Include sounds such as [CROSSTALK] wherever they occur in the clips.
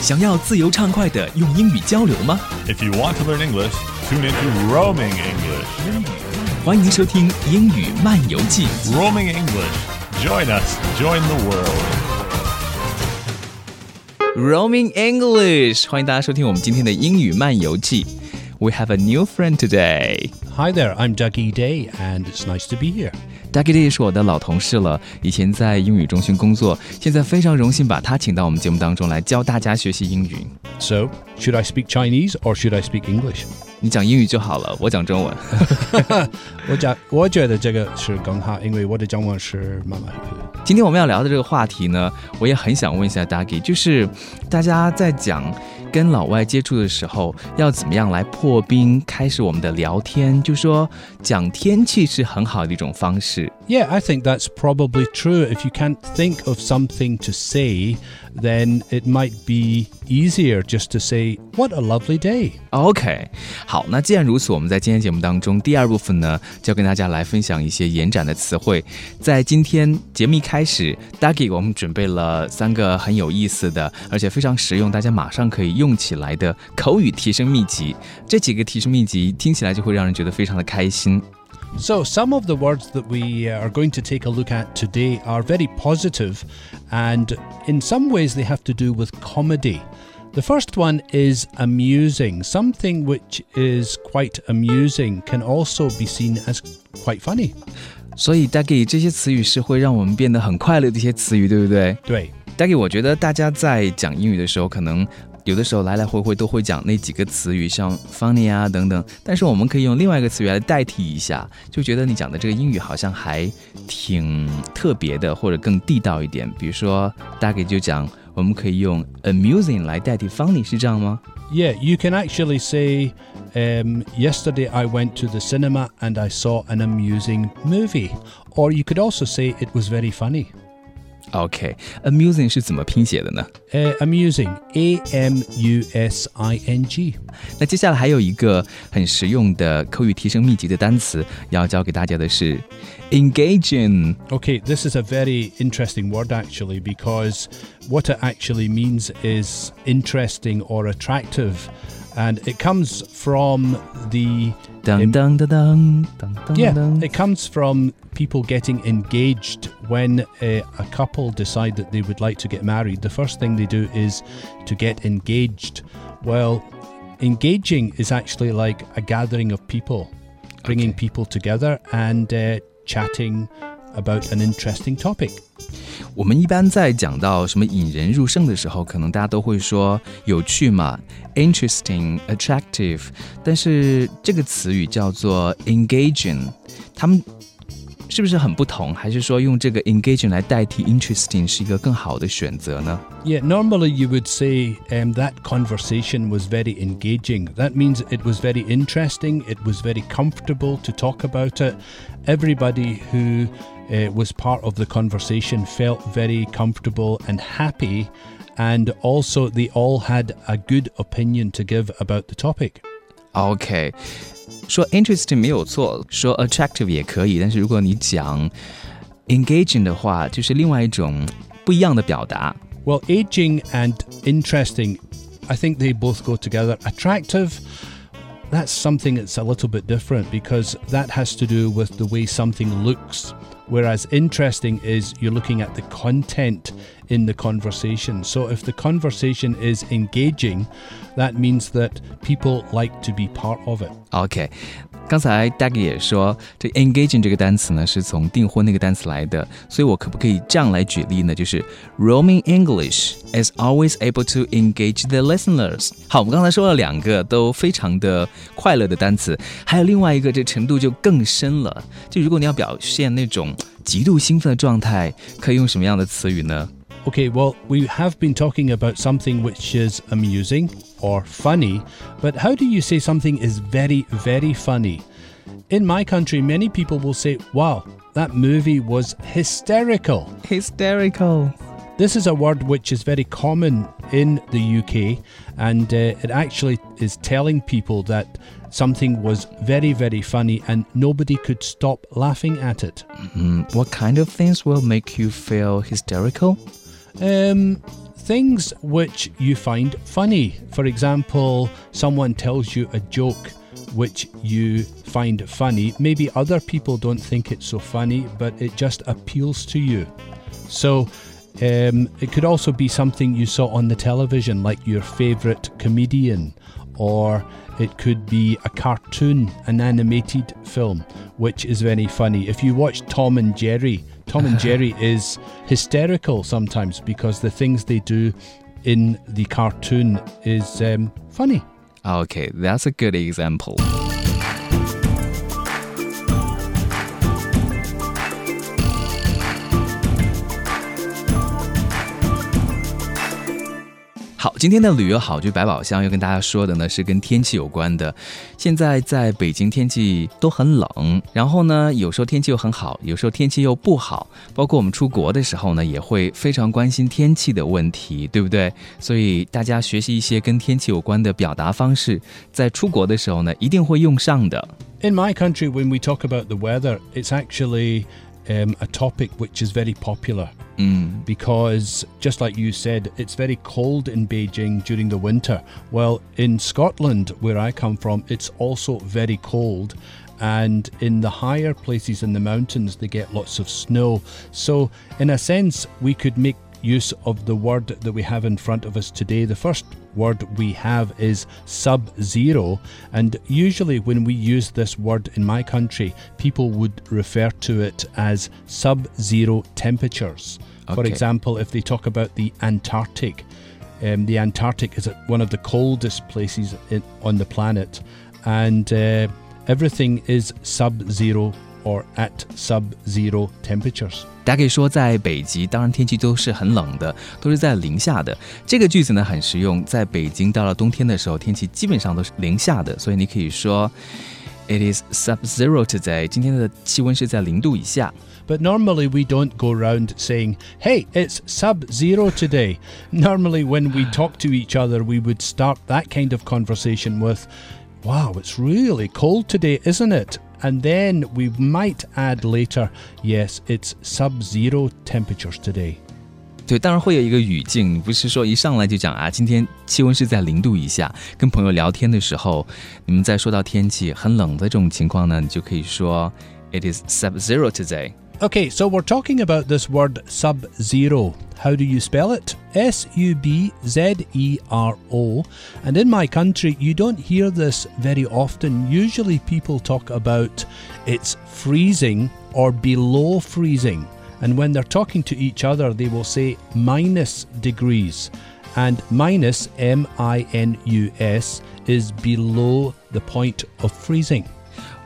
想要自由畅快的用英语交流吗 If you want to learn English, tune into Roaming English. 欢迎收听《英语漫游记》。 Roaming English. Join us. Join the world. Roaming English，欢迎大家收听我们今天的英语漫游记。We have a new friend today. Hi there, I'm Dougie Day, and it's nice to be here. Dougie Day 是我的老同事了，以前在英语中心工作，现在非常荣幸把他请到我们节目当中来教大家学习英语。So, Should I speak Chinese or should I speak English? English？你讲英语就好了，我讲中文。我讲，我觉得这个是更好，因为我的中文是慢慢的。今天我们要聊的这个话题呢，我也很想问一下 [LAUGHS] Dougie，就是大家在讲跟老外接触的时候，要怎么样来破冰，开始我们的聊天？就说讲天气是很好的一种方式。Yeah, I think that's probably true. If you can't think of something to say, then it might be easier just to say. What a lovely day. OK，好，那既然如此，我们在今天节目当中第二部分呢，就要跟大家来分享一些延展的词汇。在今天节目一开始 d u g g i 我们准备了三个很有意思的，而且非常实用，大家马上可以用起来的口语提升秘籍。这几个提升秘籍听起来就会让人觉得非常的开心。 So, some of the words that we uh, are going to take a look at today are very positive, and in some ways, they have to do with comedy. The first one is amusing. Something which is quite amusing can also be seen as quite funny. 所以，Dougie 这些词语是会让我们变得很快乐的一些词语，对不对？对，Dougie，我觉得大家在讲英语的时候，可能有的时候来来回回都会讲那几个词语，像 funny 啊等等。但是我们可以用另外一个词语来代替一下，就觉得你讲的这个英语好像还挺特别的，或者更地道一点。比如说，Dougie 就讲。我们可以用 amusing 来代替 funny，是这样吗？ Yeah, you can actually say, um, Yesterday I went to the cinema and I saw an amusing movie. Or you could also say it was very funny. OK，amusing、是怎么拼写的呢？ Uh, amusing. A M U S I N G. 那接下来还有一个很实用的口语提升秘籍的单词要教给大家的是 engaging. Okay, this is a very interesting word actually because what it actually means is interesting or attractive. And it comes from the. Dun, dun, dun, dun, dun, dun, yeah, dun. it comes from people getting engaged when uh, a couple decide that they would like to get married. The first thing they do is to get engaged. Well, engaging is actually like a gathering of people bringing okay. people together and uh, chatting about an interesting topic. 我们一般在讲到什么引人入胜的时候，可能大家都会说有趣嘛，interesting、attractive，但是这个词语叫做 engaging，他们 是不是很不同？还是说用这个 engaging 来代替 interesting 是一个更好的选择呢？ Yeah, normally you would say um, that conversation was very engaging. That means it was very interesting, it was very comfortable to talk about it. Everybody who uh, was part of the conversation felt very comfortable and happy, and also they all had a good opinion to give about the topic. OK， 说 interesting 没有错，说 attractive 也可以，但是如果你讲 engaging 的话，就是另外一种不一样的表达。 Well, aging and interesting, I think they both go together. Attractive, that's something that's a little bit different because that has to do with the way something looks. Whereas interesting is you're looking at the content in the conversation. So if the conversation is engaging, that means that people like to be part of it. OK，刚才 Doug 也说，这 engaging 这个单词呢是从订婚那个单词来的，所以我可不可以这样来举例呢？就是 roaming English is always able to engage the listeners。好，我们刚才说了两个都非常的快乐的单词，还有另外一个，这程度就更深了。就如果你要表现那种极度兴奋的状态，可以用什么样的词语呢？ Okay, well, we have been talking about something which is amusing or funny, but how do you say something is very, very funny? In my country, many people will say, wow, that movie was hysterical. Hysterical。This is a word which is very common in the UK, and uh, it actually is telling people that something was very, very funny and nobody could stop laughing at it. Mm, what kind of things will make you feel hysterical? Um, things which you find funny. For example, someone tells you a joke which you find funny. Maybe other people don't think it's so funny, but it just appeals to you. So um, it could also be something you saw on the television, like your favourite comedian, or it could be a cartoon, an animated film, which is very funny. If you watch Tom and Jerry, Tom and [LAUGHS] Jerry is hysterical sometimes because the things they do in the cartoon is um, funny. Okay, that's a good example. 好，今天的旅游好剧百宝箱要跟大家说的呢是跟天气有关的。现在在北京天气都很冷，然后呢有时候天气又很好，有时候天气又不好。包括我们出国的时候呢，也会非常关心天气的问题，对不对？所以大家学习一些跟天气有关的表达方式，在出国的时候呢一定会用上的。In my country, when we talk about the weather, it's actually um, a topic which is very popular. Mm. Because, just like you said, it's very cold in Beijing during the winter. Well, in Scotland, where I come from, it's also very cold. And in the higher places in the mountains, they get lots of snow. So, in a sense, we could make use of the word that we have in front of us today. The first word we have is sub zero, and usually when we use this word in my country, people would refer to it as sub zero temperatures. For example, if they talk about the Antarctic, um, the Antarctic is one of the coldest places in, on the planet, and uh, everything is sub zero or at sub zero temperatures. 大家可以说，在北极，当然天气都是很冷的，都是在零下的。这个句子呢很实用，在北京到了冬天的时候，天气基本上都是零下的，所以你可以说，It is sub-zero today。今天的气温是在零度以下。 But normally we don't go around saying, hey, it's sub zero today. Normally, when we talk to each other, we would start that kind of conversation with, wow, it's really cold today, isn't it? And then we might add later, yes, it's sub zero temperatures today. 对，当然会有一个语境，你不是说一上来就讲啊，今天气温是在零度以下。跟朋友聊天的时候，你们在说到天气很冷的这种情况呢，你就可以说，It is sub-zero today。 Okay, so we're talking about this word sub zero. How do you spell it? S U B Z E R O. And in my country, you don't hear this very often. Usually, people talk about it's freezing or below freezing. And when they're talking to each other, they will say minus degrees. And minus, M I N U S, is below the point of freezing.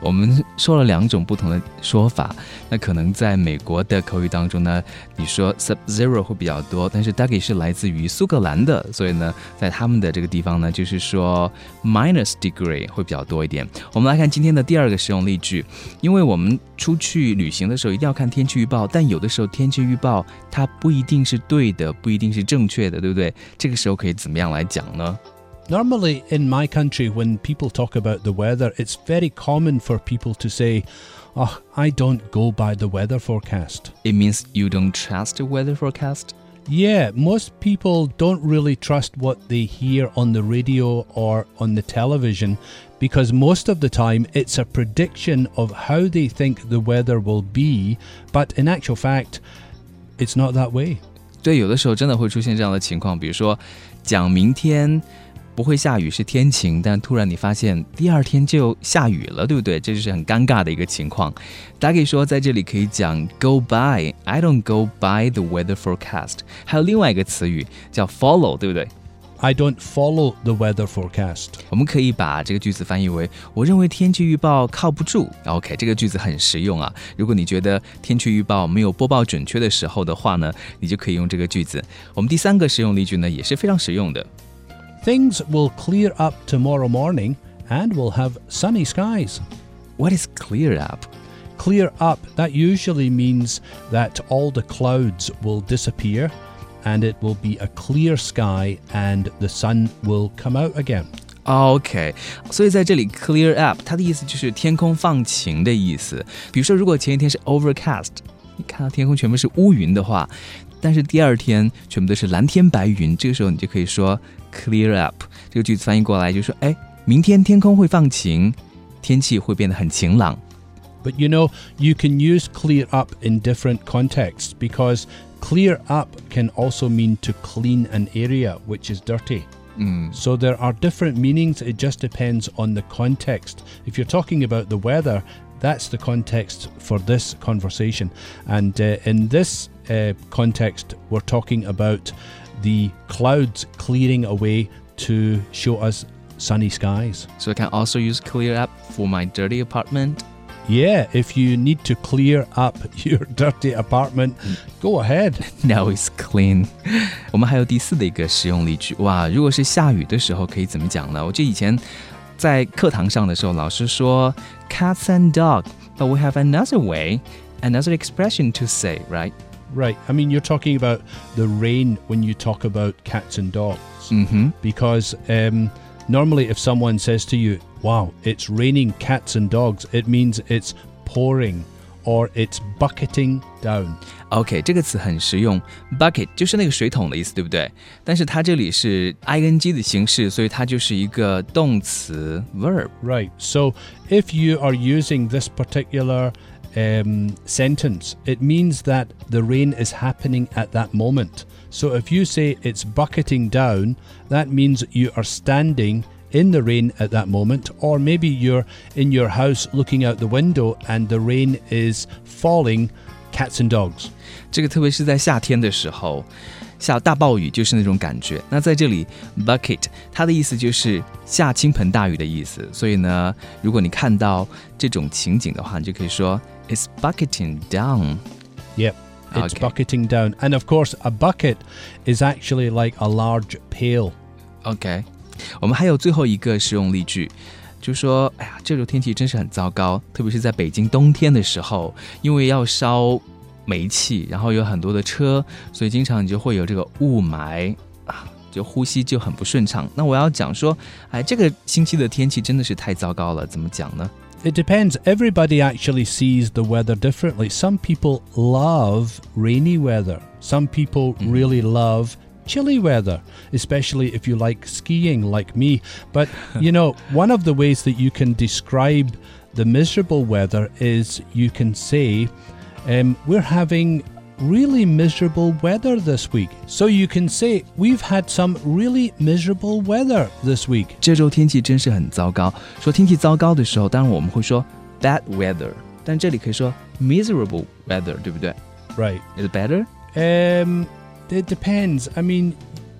我们说了两种不同的说法，那可能在美国的口语当中呢，你说 sub zero 会比较多，但是 Dougie 是来自于苏格兰的，所以呢，在他们的这个地方呢，就是说 minus degree 会比较多一点。我们来看今天的第二个实用例句，因为我们出去旅行的时候一定要看天气预报，但有的时候天气预报它不一定是对的，不一定是正确的，对不对？这个时候可以怎么样来讲呢？Normally, in my country, when people talk about the weather, it's very common for people to say, Oh, I don't go by the weather forecast. It means you don't trust the weather forecast. Yeah, most people don't really trust what they hear on the radio or on the television because most of the time it's a prediction of how they think the weather will be, but in actual fact, it's not that way. 对，有的时候真的会出现这样的情况，比如说讲明天 不会下雨是天晴，但突然你发现第二天就下雨了，对不对？这就是很尴尬的一个情况。大家可以说在这里可以讲 go by。I don't go by the weather forecast。还有另外一个词语叫 follow，对不对？I don't follow the weather forecast. 我们可以把这个句子翻译为：我认为天气预报靠不住。OK，这个句子很实用啊。如果你觉得天气预报没有播报准确的时候的话呢，你就可以用这个句子。我们第三个实用例句呢，也是非常实用的。Things will clear up tomorrow morning and we'll have sunny skies. What is clear up? Clear up, that usually means that all the clouds will disappear and it will be a clear sky and the sun will come out again. OK，所以在这里 clear up，它的意思就是天空放晴的意思。比如说，如果前一天是 overcast，你看到天空全部是乌云的话， 但是第二天全部都是蓝天白云，这个时候你就可以说 clear up。这个句子翻译过来就说，哎，明天天空会放晴，天气会变得很晴朗。 But you know, you can use clear up in different contexts because clear up can also mean to clean an area which is dirty. 嗯 So there are different meanings. It just depends on the context. If you're talking about the weather, that's the context for this conversation. And uh, in this uh, context, we're talking about the clouds clearing away to show us sunny skies. So I can also use clear up for my dirty apartment. Yeah, if you need to clear up [LAUGHS] your dirty apartment, hmm. go ahead. [LAUGHS] Now it's clean. [LAUGHS] 我们还有第四的一个实用例句。哇，如果是下雨的时候，可以怎么讲呢？我记得以前在课堂上的时候，老师说 cats and dog，but we have another way, another expression to say, right? Right. I mean, you're talking about the rain when you talk about cats and dogs. 嗯哼， because um, normally if someone says to you, "Wow, it's raining cats and dogs," it means it's pouring or it's bucketing down. OK，这个词很实用，bucket 就是那个水桶的意思，对不对？但是它这里是 ing 的形式，所以它就是一个动词 verb。 Right. So if you are using this particular um, sentence, it means that the rain is happening at that moment. So if you say it's bucketing down, that means you are standing in the rain at that moment, or maybe you're in your house looking out the window and the rain is falling, cats and dogs. 这个特别是在夏天的时候， 下大暴雨就是那种感觉。那在这里，bucket 它的意思就是下倾盆大雨的意思。所以呢，如果你看到这种情景的话，你就可以说 It's bucketing down。 Yep. It's Okay. bucketing down. And of course, a bucket is actually like a large pail. OK，我们还有最后一个实用例句，就是说，哎呀，这周天气真是很糟糕，特别是在北京冬天的时候，因为要烧 煤气，然后有很多的车，所以经常你就会有这个雾霾啊，就呼吸就很不顺畅。那我要讲说，哎，这个星期的天气真的是太糟糕了，怎么讲呢？ It depends. Everybody actually sees the weather differently. Some people love rainy weather. Some people really love chilly weather, especially if you like skiing like me. But, [LAUGHS] you know, one of the ways that you can describe the miserable weather is you can say, um, we're having really miserable weather this week. So you can say, we've had some really miserable weather this week. 这周天气真是很糟糕。说天气糟糕的时候，当然我们会说 bad weather，但这里可以说 miserable weather，对不对 Right. ？Is it better？ Um, it depends. I mean,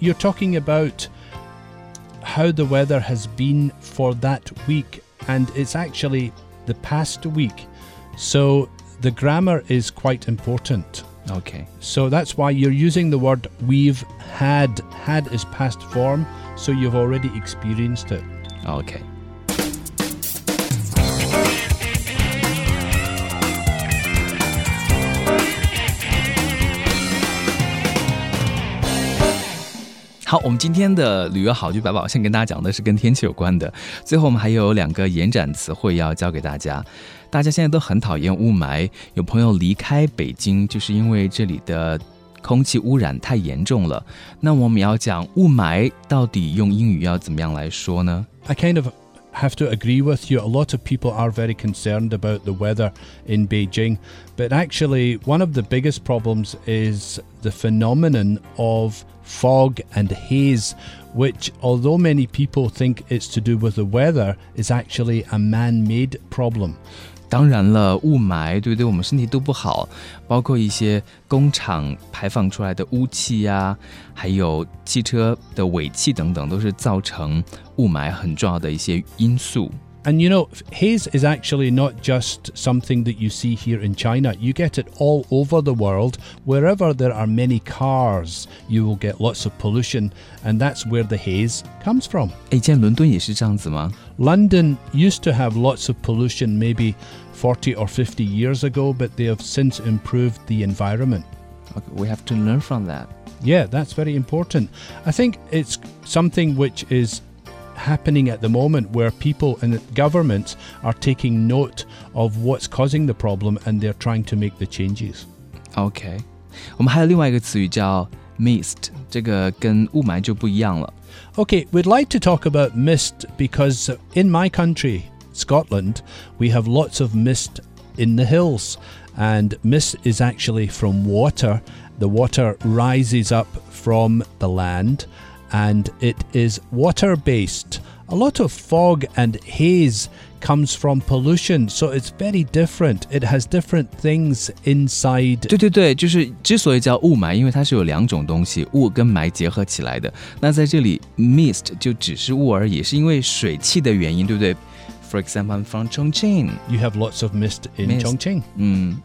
you're talking about how the weather has been for that week, and it's actually the past week. So the grammar is quite important. OK， So that's why you're using the word we've had. Had is past form, so you've already experienced it. OK。好，我们今天的旅游好句百宝先跟大家讲的是跟天气有关的。最后我们还有两个延展词汇要教给大家。 大家现在都很讨厌雾霾，有朋友离开北京就是因为这里的空气污染太严重了。那我们要讲雾霾，到底用英语要怎么样来说呢？ I kind of have to agree with you. A lot of people are very concerned about the weather in Beijing, but actually, one of the biggest problems is the phenomenon of fog and haze, which, although many people think it's to do with the weather, is actually a man made problem. 当然了，雾霾对对我们身体都不好，包括一些工厂排放出来的污气呀、还有汽车的尾气等等，都是造成雾霾很重要的一些因素。 And you know, haze is actually not just something that you see here in China. You get it all over the world. Wherever there are many cars, you will get lots of pollution, and that's where the haze comes from. 诶，现在伦敦也是这样子吗？ London used to have lots of pollution maybe 40 or 50 years ago, but they have since improved the environment. Okay, we have to learn from that. Yeah, that's very important. I think it's something which is happening at the moment where people and governments are taking note of what's causing the problem and they're trying to make the changes. OK， 我们还有另外一个词语叫 mist，这个跟雾霾就不一样了。Okay, we'd like to talk about mist because in my country, Scotland, we have lots of mist in the hills. And mist is actually from water. The water rises up from the land and it is water based. A lot of fog and haze comes from pollution, so it's very different. It has different things inside. 对对对，就是之所以叫雾霾，因为它是有两种东西，雾跟霾结合起来的。那在这里，mist 就只是雾而已，是因为水汽的原因，对不对 ？For example, I'm from Chongqing. You have lots of mist in Mist. Chongqing. 嗯，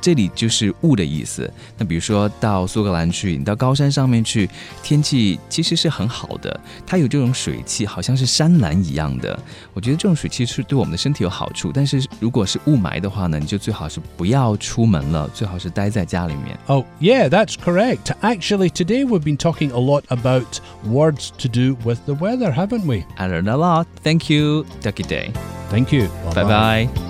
这里就是雾的意思。那比如说到苏格兰去，你到高山上面去，天气其实是很好的，它有这种水汽，好像是山岚一样的。我觉得这种水汽是对我们的身体有好处，但是如果是雾霾的话呢，你就最好是不要出门了，最好是待在家里面。Oh yeah, that's correct. Actually, today we've been talking a lot about words to do with the weather, haven't we? I learned a lot. Thank you. Dougie Day. Thank you. Bye bye. bye, -bye.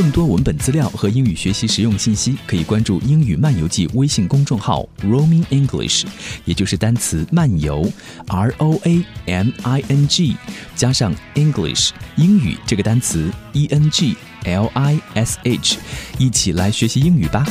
更多文本资料和英语学习实用信息，可以关注“英语漫游记”微信公众号 “Roaming English”，也就是单词“漫游 ”（R O A M I N G） 加上 English 英语这个单词 E N G L I S H，一起来学习英语吧。